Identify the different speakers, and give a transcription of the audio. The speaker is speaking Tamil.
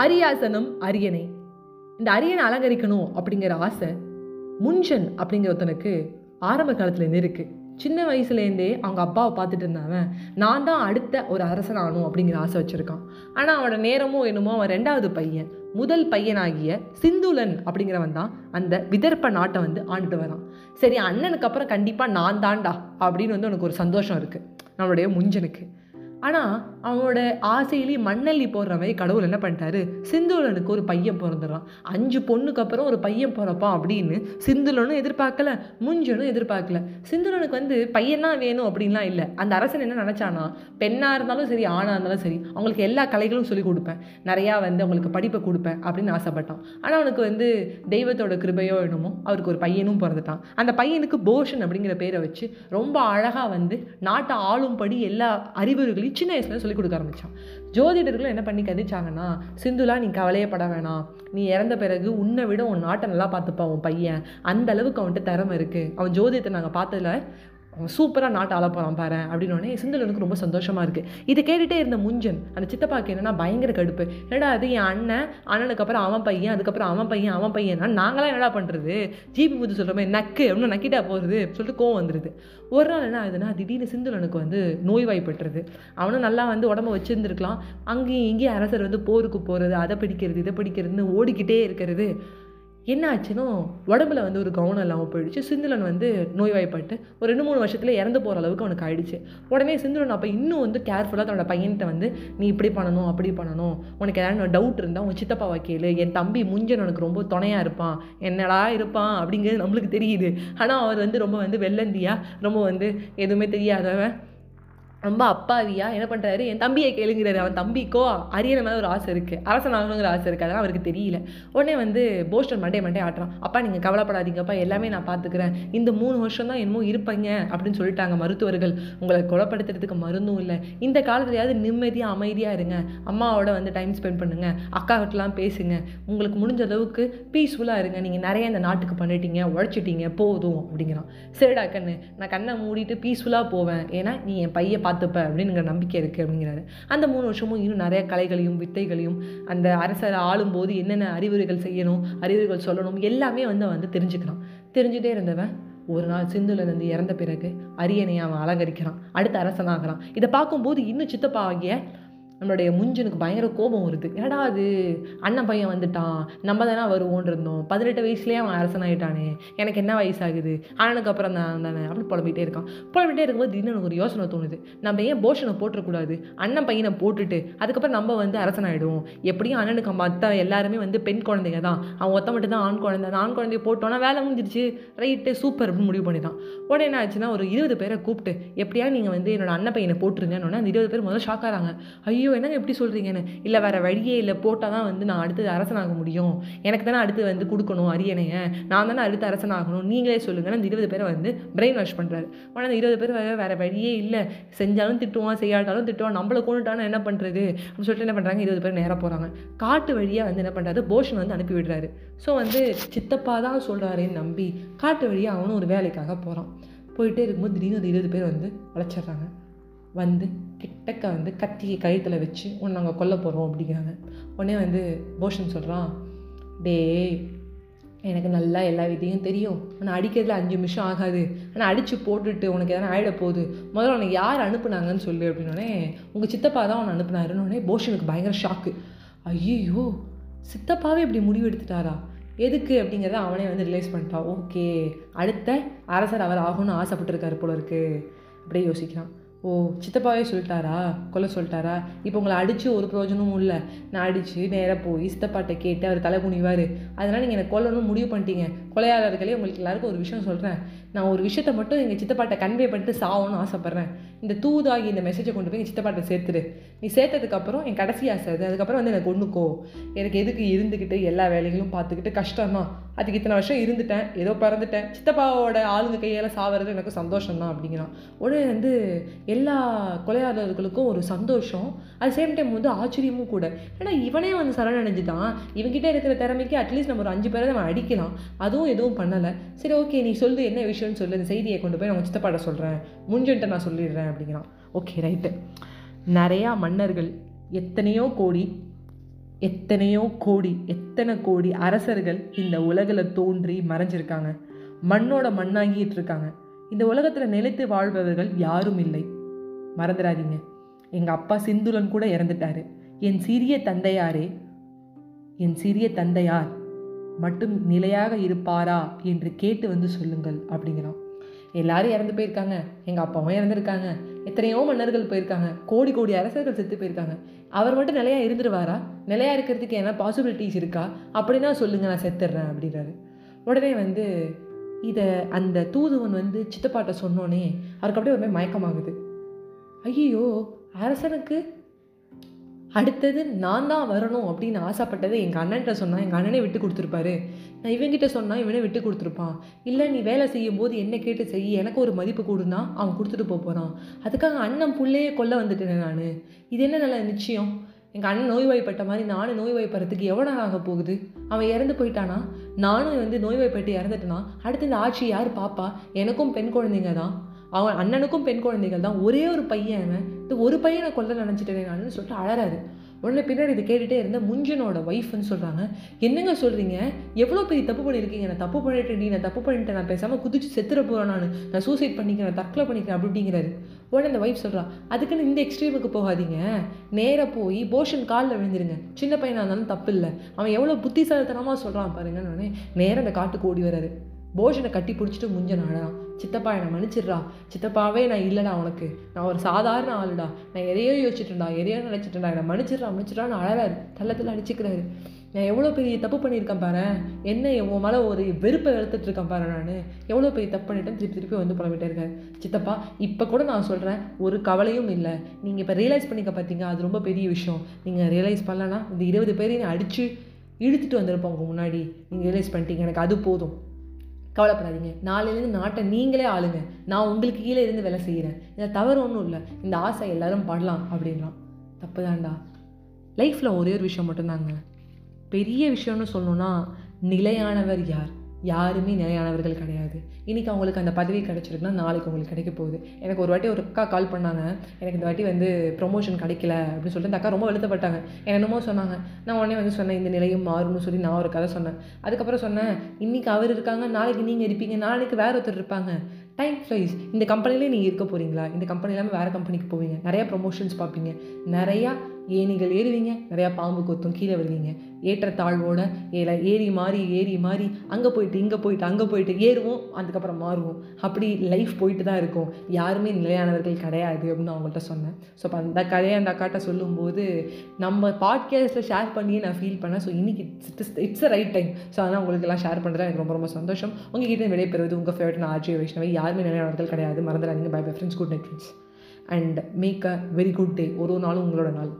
Speaker 1: அரியாசனம் அரியணை. இந்த அரியணை அலங்கரிக்கணும் அப்படிங்கிற ஆசை முன்ஷன் அப்படிங்கிற ஒருத்தனுக்கு ஆரம்ப காலத்துலேருந்து இருக்குது சின்ன வயசுலேருந்தே அவங்க அப்பாவை பார்த்துட்டு இருந்தவன் நான் தான் அடுத்த ஒரு அரசன் ஆகணும் அப்படிங்கிற ஆசை வச்சுருக்கான். ஆனால் அவனோட நேரமோ என்னமோ அவன் ரெண்டாவது பையன் முதல் பையனாகிய சிந்துலன் அப்படிங்கிறவன் தான் அந்த விதர்ப்ப நாட்டை வந்து ஆண்டுட்டு வரான். சரி அண்ணனுக்கு அப்புறம் கண்டிப்பாக நான் தான்டா அப்படின்னு வந்து உனக்கு ஒரு சந்தோஷம் இருக்குது நம்மளுடைய முஞ்சனுக்கு ஆனால் அவனோட ஆசையிலேயே மண்ணள்ளி போடுற மாதிரி கடவுள் என்ன பண்ணிட்டாரு? சிந்துலனுக்கு ஒரு பையன் பிறந்துடுறான். அஞ்சு பொண்ணுக்கு அப்புறம் ஒரு பையன் பிறப்பான் அப்படின்னு சிந்துலனும் எதிர்பார்க்கல முஞ்சனும் எதிர்பார்க்கல. சிந்துலனுக்கு வந்து பையனா வேணும் அப்படின்லாம் இல்லை. அந்த அரசன் என்ன நினச்சானா பெண்ணாக இருந்தாலும் சரி ஆணாக இருந்தாலும் சரி அவங்களுக்கு எல்லா கலைகளும் சொல்லிக் கொடுப்பேன். நிறையா வந்து அவங்களுக்கு படிப்பை கொடுப்பேன் அப்படின்னு ஆசைப்பட்டான். ஆனால் அவனுக்கு வந்து தெய்வத்தோட கிருபையோ என்னமோ அவருக்கு ஒரு பையனும் பிறந்துட்டான். அந்த பையனுக்கு போஷன் அப்படிங்கிற பேரை வச்சு ரொம்ப அழகாக வந்து நாட்டை ஆளும்படி எல்லா அறிவுரைகளையும் சின்ன வயசுல சொல்லிக் கொடுக்க ஆரம்பித்தான் ஜோதிடர்களும் என்ன பண்ணி கதிச்சாங்கன்னா சிந்துலா நீ கவலையப்பட வேணாம். நீ இறந்த பிறகு உன்னை விட உன் நாட்டை நல்லா பார்த்துப்பான் உன் பையன். அந்த அளவுக்கு அவன்கிட்ட திறமை இருக்குது அவன் ஜோதிடத்தை நாங்கள் பார்த்ததுல சூப்பராக நாட்டை ஆள போகிறான் பாரு அப்படின்னோடனே சிந்துலனுக்கு ரொம்ப சந்தோஷமாக இருக்குது இதை கேட்டுகிட்டே இருந்த முஞ்சன் அந்த சித்தப்பாக்கு என்னென்னா பயங்கர கடுப்பு. என்னடா அது என் அண்ணன் அண்ணனுக்கு அப்புறம் அவன் பையன் அதுக்கப்புறம் அவன் பையன் அவன் பையனா நாங்களாம் என்னடா பண்ணுறது ஜிபி புது சொல்கிற மாதிரி நக்கு அப்படின்னு நக்கிட்டா போகிறது சொல்லிட்டு கோவம் வந்துடுது ஒரு நாள் என்ன ஆகுதுன்னா திடீர்னு சிந்துலனுக்கு வந்து நோய்வாய்ப்பட்டுறது அவனும் நல்லா வந்து உடம்ப வச்சுருந்துருக்கலாம். அங்கேயும் இங்கேயும் அரசர் வந்து போருக்கு போகிறது அதை பிடிக்கிறது இதை பிடிக்கிறதுன்னு ஓடிக்கிட்டே இருக்கிறது. என்ன ஆச்சுன்னா உடம்புல வந்து ஒரு கவனம் இல்லாமல் போயிடுச்சு. சிந்துலன் வந்து நோய்வாய்ப்பட்டு ஒரு ரெண்டு மூணு வருஷத்துல இறந்து போகிற அளவுக்கு அவனுக்கு ஆயிடுச்சு. உடனே சிந்துலன் அப்போ இன்னும் வந்து கேர்ஃபுல்லாக தன்னோட பையன்கிட்ட வந்து நீ இப்படி பண்ணணும் அப்படி பண்ணணும். உனக்கு ஏதாவது டவுட் இருந்தால் உன் சித்தப்பாவை கேளு. என் தம்பி முஞ்சன் உனக்கு ரொம்ப துணையாக இருப்பான். என்னடா இருப்பான்? அப்படிங்கிறது நம்மளுக்கு தெரியுது. ஆனால் அவர் வந்து ரொம்ப வந்து வெள்ளந்தியாக ரொம்ப வந்து எதுவுமே தெரியாதவன். ரொம்ப அப்பாவியா? என்ன பண்ணுறாரு என் தம்பியை கேளுங்கிறாரு. அவன் தம்பிக்கோ? அரியணை மேலே ஒரு ஆசை இருக்குது அரசன் ஆகணுங்கிற ஆசை இருக்குது அதெல்லாம் அவருக்கு தெரியல. உடனே வந்து போஸ்டர் மண்டே மண்டே ஆட்டுறான். அப்பா நீங்கள் கவலைப்படாதீங்கப்பா. எல்லாமே நான் பார்த்துக்கிறேன் இந்த மூணு வருஷம் தான் என்னமோ இருப்பீங்க அப்படின்னு சொல்லிட்டாங்க மருத்துவர்கள். உங்களை குலப்படுத்துறதுக்கு மருந்தும் இல்லை. இந்த காலத்துலையாவது நிம்மதியாக அமைதியாக இருங்க. அம்மாவோட வந்து டைம் ஸ்பெண்ட் பண்ணுங்கள் அக்கா கிட்டலாம் பேசுங்க. உங்களுக்கு முடிஞ்ச அளவுக்கு பீஸ்ஃபுல்லாக இருங்க. நீங்கள் நிறைய இந்த நாட்டுக்கு பண்ணிட்டீங்க. உழைச்சிட்டீங்க. போதும் அப்படிங்கிறான். சரிடா கண்ணு. நான் கண்ணை மூடிட்டு பீஸ்ஃபுல்லாக போவேன். ஏன்னா நீ என் பையன் பார்த்து பார்த்துப்பேன் அப்படிங்கிற நம்பிக்கை இருக்குது அப்படிங்கிறாரு. அந்த மூணு வருஷமும் இன்னும் நிறைய கலைகளையும் வித்தைகளையும் அந்த அரசரை ஆளும்போது என்னென்ன அறிவுரைகள் செய்யணும் அறிவுரைகள் சொல்லணும் எல்லாமே வந்து அவன் வந்து தெரிஞ்சுக்கிறான். தெரிஞ்சுட்டே இருந்தவன் ஒரு நாள் சிந்துலேருந்து இறந்த பிறகு அரியணையை அவன் அலங்கரிக்கிறான். அடுத்த அரசனாகிறான். இதை பார்க்கும்போது இன்னும் சித்தப்பா ஆகிய நம்மளுடைய முஞ்சனுக்கு பயங்கர கோபம் வருது. என்னடா அது? அண்ணன் பையன் வந்துட்டான் நம்ம தானே வருவோன்னு இருந்தோம். பதினெட்டு வயசுலேயே அவன் அரசனாயிட்டானே. எனக்கு என்ன வயசாகுது? அண்ணனுக்கு அப்புறம் தான் தானே? அப்படின்னு புலம்பிகிட்டே இருக்கான். புலம்பிகிட்டே இருக்கும்போது திடீர்னு எனக்கு ஒரு யோசனை தோணுது. நம்ம ஏன் போஷனை போட்டுறக்கூடாது அண்ணன் பையனை போட்டுட்டு அதுக்கப்புறம் நம்ம வந்து அரசனாயிடுவோம். எப்படியும் அண்ணனுக்கு மற்ற எல்லாருமே வந்து பெண் குழந்தைங்க தான். அவன் ஒத்த மட்டும் தான் ஆண் குழந்தை. அந்த ஆண் குழந்தைய போட்டோன்னா வேலை முடிஞ்சிருச்சு. ரைட்டு சூப்பர் அப்படின்னு முடிவு பண்ணிட்டான். உடனே என்ன ஆச்சுன்னா ஒரு இருபது பேரை கூப்பிட்டு எப்படியா நீங்கள் வந்து என்னோட அண்ணன் பையனை போட்டுருங்கன்னு அந்த இருபது பேர் முதல்ல ஷாக் ஆகிறாங்க ஐயோ ஐயோ என்னங்க எப்படி சொல்கிறீங்கன்னு இல்லை வேறு வழியே இல்லை. போட்டால் தான் வந்து நான் அடுத்தது அரசனாக முடியும். எனக்கு தானே அடுத்து வந்து கொடுக்கணும் அரியணையை. நான் தானே அடுத்து அரசனாகணும். நீங்களே சொல்லுங்கன்னு அந்த இருபது பேரை வந்து பிரெயின் வாஷ் பண்ணுறாரு ஆனால் அந்த இருபது பேர் வேறு வேறு வழியே இல்லை. செஞ்சாலும் திட்டுவான் செய்யாட்டாலும் திட்டுவான். நம்மளை கொண்டுட்டானா என்ன பண்ணுறது அப்படின்னு சொல்லிட்டு என்ன பண்ணுறாங்க இருபது பேர் நேராக போகிறாங்க காட்டு வழியாக வந்து என்ன பண்ணுறாரு போஷன் வந்து அனுப்பி விடுறாரு. ஸோ வந்து சித்தப்பா தான் சொல்கிறாரேன்னு நம்பி காட்டு வழியாக அவனும் ஒரு வேலைக்காக போகிறான் போயிட்டே இருக்கும்போது திடீர்னு ஒரு இருபது பேர் வந்து அழைச்சிட்றாங்க. வந்து கிட்டக்க வந்து கத்தியை கழுத்தில் வச்சு உன்னை நாங்கள் கொல்ல போகிறோம் அப்படிங்கிறாங்க. உடனே வந்து போஷன் சொல்கிறான் டேய் எனக்கு நல்லா எல்லா விதையும் தெரியும். ஆனால் அடிக்கிறதுல அஞ்சு நிமிஷம் ஆகாது. ஆனால் அடித்து போட்டுட்டு உனக்கு எதனா ஆகிட போகுது. முதல்ல உனக்கு யார் அனுப்புனாங்கன்னு சொல்லு அப்படின்னோடனே உங்கள் சித்தப்பா தான் உன்னை அனுப்புனாருன்னொடனே போஷனுக்கு பயங்கர ஷாக்கு. ஐயோ சித்தப்பாவே இப்படி முடிவு எடுத்துட்டாரா? எதுக்கு? அப்படிங்கிறத அவனே வந்து ரிலைஸ் பண்ணிட்டான். ஓகே அடுத்த அரசர் அவர் ஆகணும்னு ஆசைப்பட்டிருக்காரு போல இருக்கு. அப்படியே யோசிக்கிறான். ஓ சித்தப்பாவே சொல்லிட்டாரா? கொல்ல சொல்லிட்டாரா? இப்போ உங்களை அடித்து ஒரு பிரயோஜனமும் இல்லை. நான் அடித்து நேராக போய் சித்தப்பாட்ட கேட்டு அவர் தலை குனிவார். அதனால் நீங்கள் என்னை கொல்லணும்னு முடிவு பண்ணிட்டீங்க. கொலையாளர்களே உங்களுக்கு எல்லாருக்கும் ஒரு விஷயம் சொல்கிறேன் நான் ஒரு விஷயத்த மட்டும் எங்கள் சித்தப்பாட்டை கன்வே பண்ணிட்டு சாகணும்னு ஆசைப்பட்றேன். இந்த தூதாகி இந்த மெசேஜை கொண்டு போய் எங்கள் சித்தப்பாட்ட சேர்த்துரு நீ சேர்த்ததுக்கப்புறம் என் கடைசி ஆசை அது. அதுக்கப்புறம் வந்து எனக்கு ஒன்றுக்கோ எனக்கு எதுக்கு இருந்துக்கிட்டு எல்லா வேலைகளும் பார்த்துக்கிட்டு கஷ்டம் தான் அதுக்கு இத்தனை வருஷம் இருந்துட்டேன். ஏதோ பிறந்துட்டேன். சித்தப்பாவோட ஆளுங்க கையால் சாவறது எனக்கு சந்தோஷம் தான் அப்படிங்கிறான். உடனே வந்து எல்லா கொலையாளர்களுக்கும் ஒரு சந்தோஷம். அது சேம் டைம் வந்து ஆச்சரியமும் கூட. ஏன்னா இவனே வந்து சரணடைஞ்சிட்டான். இவன்கிட்ட இருக்கிற திறமைக்கு அட்லீஸ்ட் நம்ம ஒரு அஞ்சு பேரை நம்ம அடிக்கலாம். அதுவும் எதுவும் பண்ணலை. சரி ஓகே நீ சொல்லு என்ன விஷயம்னு சொல்லு. இந்த செய்தியை கொண்டு போய் நான் சித்தப்பாட சித்தப்பாட்ட சொல்கிறேன் முன்ஜன்ட்ட நான் சொல்லிடுறேன் அப்படிங்கிறான். ஓகே ரைட்டு நிறையா மன்னர்கள் எத்தனையோ கோடி எத்தனையோ கோடி எத்தனை கோடி அரசர்கள் இந்த உலகில் தோன்றி மறைஞ்சிருக்காங்க. மண்ணோட மண்ணாகிட்டு இருக்காங்க இந்த உலகத்தில் நிலைத்து வாழ்பவர்கள் யாரும் இல்லை. மறந்துடாதீங்க எங்கள் அப்பா சிந்துலன் கூட இறந்துட்டாரு. என் சிறிய தந்தையாரே என் சிறிய தந்தையார் மட்டும் நிலையாக இருப்பாரா என்று கேட்டு வந்து சொல்லுங்கள் அப்படிங்கிறான். எல்லாரும் இறந்து போயிருக்காங்க. எங்கள் அப்பாவும் இறந்துருக்காங்க. எத்தனையோ மன்னர்கள் போயிருக்காங்க. கோடி கோடி அரசர்கள் செத்து போயிருக்காங்க. அவர் மட்டும் நிலையா இருந்துருவாரா? நிலையா இருக்கிறதுக்கு என்ன பாசிபிலிட்டிஸ் இருக்கா? அப்படின்னா சொல்லுங்கள் நான் செத்துடுறேன் அப்படின்றாரு. உடனே வந்து இதை அந்த தூதுவன் வந்து சித்தப்பாட்ட சொன்னோன்னே அவருக்கு அப்படியே ஒரு மாதிரி மயக்கமாகுது. ஐயோ அரசனுக்கு அடுத்தது நான் தான் வரணும் அப்படின்னு ஆசைப்பட்டதை எங்கள் அண்ணன்கிட்ட சொன்னால் எங்கள் அண்ணனே விட்டு கொடுத்துருப்பாரு. நான் இவங்கிட்ட சொன்னால் இவனே விட்டு கொடுத்துருப்பான். இல்லை நீ வேலை செய்யும் போது என்ன கேட்டு செய் எனக்கு ஒரு மதிப்பு கொடுனா அவன் கொடுத்துட்டு போக போகிறான் அதுக்காக அண்ணன் புள்ளையே கொல்ல வந்துட்டேன் நான். இது என்ன நல்ல நிச்சயம்? எங்கள் அண்ணன் நோய்வாய்ப்பட்ட மாதிரி நானும் நோய்வாய்ப்படுறதுக்கு எவ்வளோ ஆக போகுது? அவன் இறந்து போயிட்டானா? நானும் வந்து நோய்வாய்ப்பட்டு இறந்துட்டேனா? அடுத்து இந்த ஆட்சி யார் பாப்பா? எனக்கும் பெண் குழந்தைங்க தான். அவன் அண்ணனுக்கும் பெண் குழந்தைகள் தான். ஒரே ஒரு பையன் அவன். இந்த ஒரு பையனை கொல்ல நினச்சிட்டேன் நான் சொல்லிட்டு அழறாரு. உடனே பின்னாடி இது கேட்டுகிட்டே இருந்த முஞ்சனோட ஒய்ஃப்னு சொல்கிறாங்க என்னங்க சொல்கிறீங்க எவ்வளோ பெரிய தப்பு பண்ணியிருக்கீங்க? நான் தப்பு பண்ணிட்டேன் நீ நான் தப்பு பண்ணிட்டேன் நான் பேசாமல் குதிச்சு செத்துற போகிறேன் நான். நான் சூசைட் பண்ணிக்கிறேன் தற்கொலை பண்ணிக்கிறேன் அப்படிங்கிறாரு. உடனே அந்த ஒய்ஃப் சொல்கிறா அதுக்குன்னு இந்த எக்ஸ்ட்ரீமுக்கு போகாதீங்க. நேராக போய் போஷன் காலில் விழுந்துருங்க. சின்ன பையனாக இருந்தாலும் தப்பு இல்லை அவன் எவ்வளோ புத்திசாலித்தனமாக சொல்கிறான் பாருங்கன்னு உடனே நேராக அந்த காட்டுக்கு ஓடி வராரு. போஷனை கட்டி பிடிச்சிட்டு முஞ்ச நாடான் சித்தப்பா என்னை மன்னிச்சிடுறா. சித்தப்பாவே நான் இல்லைடா உனக்கு. நான் ஒரு சாதாரண ஆளுடா. நான் எதையோ யோசிச்சுட்டேன்டா எதையோ நினச்சிட்டேன்டா என்னை மன்னிச்சிடுறா மன்னிச்சிடுறான்னு அழறாரு. தள்ளத்தில் அடிச்சுக்கிறாரு. நான் எவ்வளோ பெரிய தப்பு பண்ணியிருக்கேன் பாரு. என்ன உன் மேலே ஒரு வெறுப்பை வெளுத்துட்டு இருக்கேன் பாரு நான். எவ்வளோ பெரிய தப்பு பண்ணிட்டேன் திருப்பி திருப்பி வந்து புலம்பிட்டே இருக்கேன் சித்தப்பா இப்போ கூட நான் சொல்கிறேன் ஒரு கவலையும் இல்லை. நீங்கள் இப்போ ரியலைஸ் பண்ணிக்க பார்த்தீங்க அது ரொம்ப பெரிய விஷயம். நீங்கள் ரியலைஸ் பண்ணலன்னா இந்த இருபது பேரையும் அடித்து இழுத்துட்டு வந்திருப்போம் உங்கள் முன்னாடி. நீங்கள் ரியலைஸ் பண்ணிட்டீங்க எனக்கு அது போதும். கவலைப்படாதீங்க. நாளையிலேருந்து நாட்டை நீங்களே ஆளுங்க. நான் உங்களுக்கு கீழே இருந்து வேலை செய்கிறேன் இதில் தவறு ஒன்றும் இல்லை. இந்த ஆசை எல்லாரும் படலாம் அப்படின்றான். தப்பு தான்டா லைஃப்பில் ஒரே ஒரு விஷயம் மட்டும்தாங்க. பெரிய விஷயம்னு சொல்லணும்னா நிலையானவர் யார்? யாருமே நிலையானவர்கள் கிடையாது. இன்றைக்கி அவங்களுக்கு அந்த பதவி கிடச்சிருக்குன்னா நாளைக்கு உங்களுக்கு கிடைக்க போகுது. எனக்கு ஒரு வாட்டி ஒரு அக்கா கால் பண்ணாங்க. எனக்கு இந்த வாட்டி வந்து ப்ரொமோஷன் கிடைக்கல அப்படின்னு சொல்லிட்டு அந்த அக்கா ரொம்ப வெளுத்தப்பட்டாங்க என்னென்னமோ சொன்னாங்க. நான் உடனே வந்து சொன்னேன் இந்த நிலையும் மாறும்னு சொல்லி நான் ஒரு கதை சொன்னேன். அதுக்கப்புறம் சொன்னேன் இன்றைக்கி அவர் இருக்காங்க நாளைக்கு நீங்கள் இருப்பீங்க நாளைக்கு வேறு ஒருத்தர் இருப்பாங்க. டைம் ஃப்ளைஸ் இந்த கம்பெனிலே நீங்கள் இருக்க போகிறீங்களா இந்த கம்பெனி இல்லாமல் வேறு கம்பெனிக்கு போவீங்க. நிறையா ப்ரொமோஷன்ஸ் பார்ப்பீங்க. நிறையா ஏணிகள் ஏறுவீங்க. நிறையா பாம்பு கொத்தும் கீழே வருவீங்க. ஏற்றத்தாழ்வோட ஏல ஏறி மாறி ஏறி மாறி அங்கே போயிட்டு இங்கே போயிட்டு அங்கே போயிட்டு ஏறுவோம். அதுக்கப்புறம் மாறுவோம். அப்படி லைஃப் போயிட்டு தான் இருக்கும். யாருமே நிலையானவர்கள் கிடையாது அப்படின்னு நான் அவங்கள்ட்ட சொன்னேன். ஸோ அப்போ அந்த கதையை அந்த அக்காட்ட சொல்லும்போது நம்ம பாட்காஸ்ட்டில் ஷேர் பண்ணியே நான் ஃபீல் பண்ணேன். ஸோ இன்னைக்கு it's it's a right time so அதனால் உங்களுக்கெல்லாம் ஷேர் பண்ணுறது எனக்கு ரொம்ப ரொம்ப சந்தோஷம். உங்ககிட்ட விடைபெறுவது உங்கள் ஃபேவரட் நான் ஆர்ஜி வைஷ்ணவை. யாருமே நிலையானவர்கள் கிடையாது. மறந்துடாதீங்க. Bye bye friends good night friends and make a very good day ஒரு ஒரு நாளும் உங்களோட நாள்.